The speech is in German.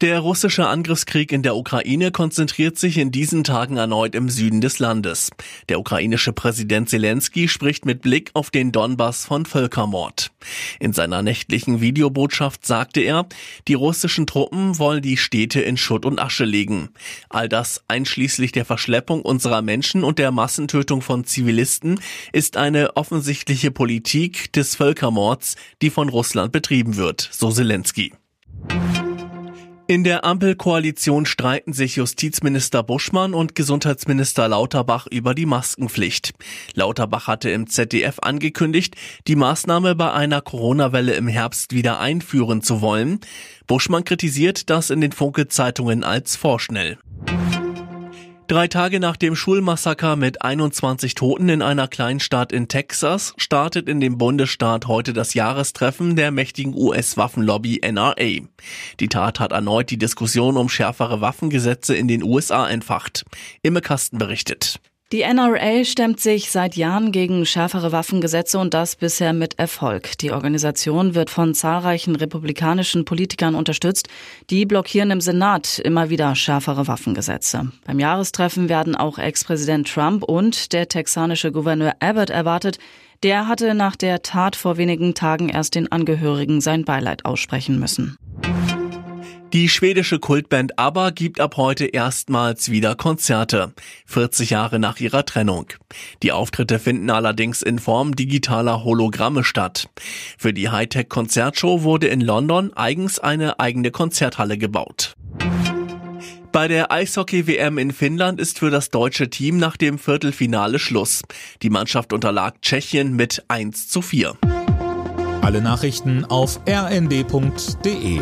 Der russische Angriffskrieg in der Ukraine konzentriert sich in diesen Tagen erneut im Süden des Landes. Der ukrainische Präsident Zelensky spricht mit Blick auf den Donbass von Völkermord. In seiner nächtlichen Videobotschaft sagte er, die russischen Truppen wollen die Städte in Schutt und Asche legen. All das einschließlich der Verschleppung unserer Menschen und der Massentötung von Zivilisten ist eine offensichtliche Politik des Völkermords, die von Russland betrieben wird, so Zelensky. In der Ampelkoalition streiten sich Justizminister Buschmann und Gesundheitsminister Lauterbach über die Maskenpflicht. Lauterbach hatte im ZDF angekündigt, die Maßnahme bei einer Corona-Welle im Herbst wieder einführen zu wollen. Buschmann kritisiert das in den Funke-Zeitungen als vorschnell. Drei Tage nach dem Schulmassaker mit 21 Toten in einer Kleinstadt in Texas startet in dem Bundesstaat heute das Jahrestreffen der mächtigen US-Waffenlobby NRA. Die Tat hat erneut die Diskussion um schärfere Waffengesetze in den USA entfacht. Imme Kasten berichtet. Die NRA stemmt sich seit Jahren gegen schärfere Waffengesetze und das bisher mit Erfolg. Die Organisation wird von zahlreichen republikanischen Politikern unterstützt. Die blockieren im Senat immer wieder schärfere Waffengesetze. Beim Jahrestreffen werden auch Ex-Präsident Trump und der texanische Gouverneur Abbott erwartet. Der hatte nach der Tat vor wenigen Tagen erst den Angehörigen sein Beileid aussprechen müssen. Die schwedische Kultband ABBA gibt ab heute erstmals wieder Konzerte, 40 Jahre nach ihrer Trennung. Die Auftritte finden allerdings in Form digitaler Hologramme statt. Für die Hightech-Konzertshow wurde in London eigens eine eigene Konzerthalle gebaut. Bei der Eishockey-WM in Finnland ist für das deutsche Team nach dem Viertelfinale Schluss. Die Mannschaft unterlag Tschechien mit 1 zu 4. Alle Nachrichten auf rnd.de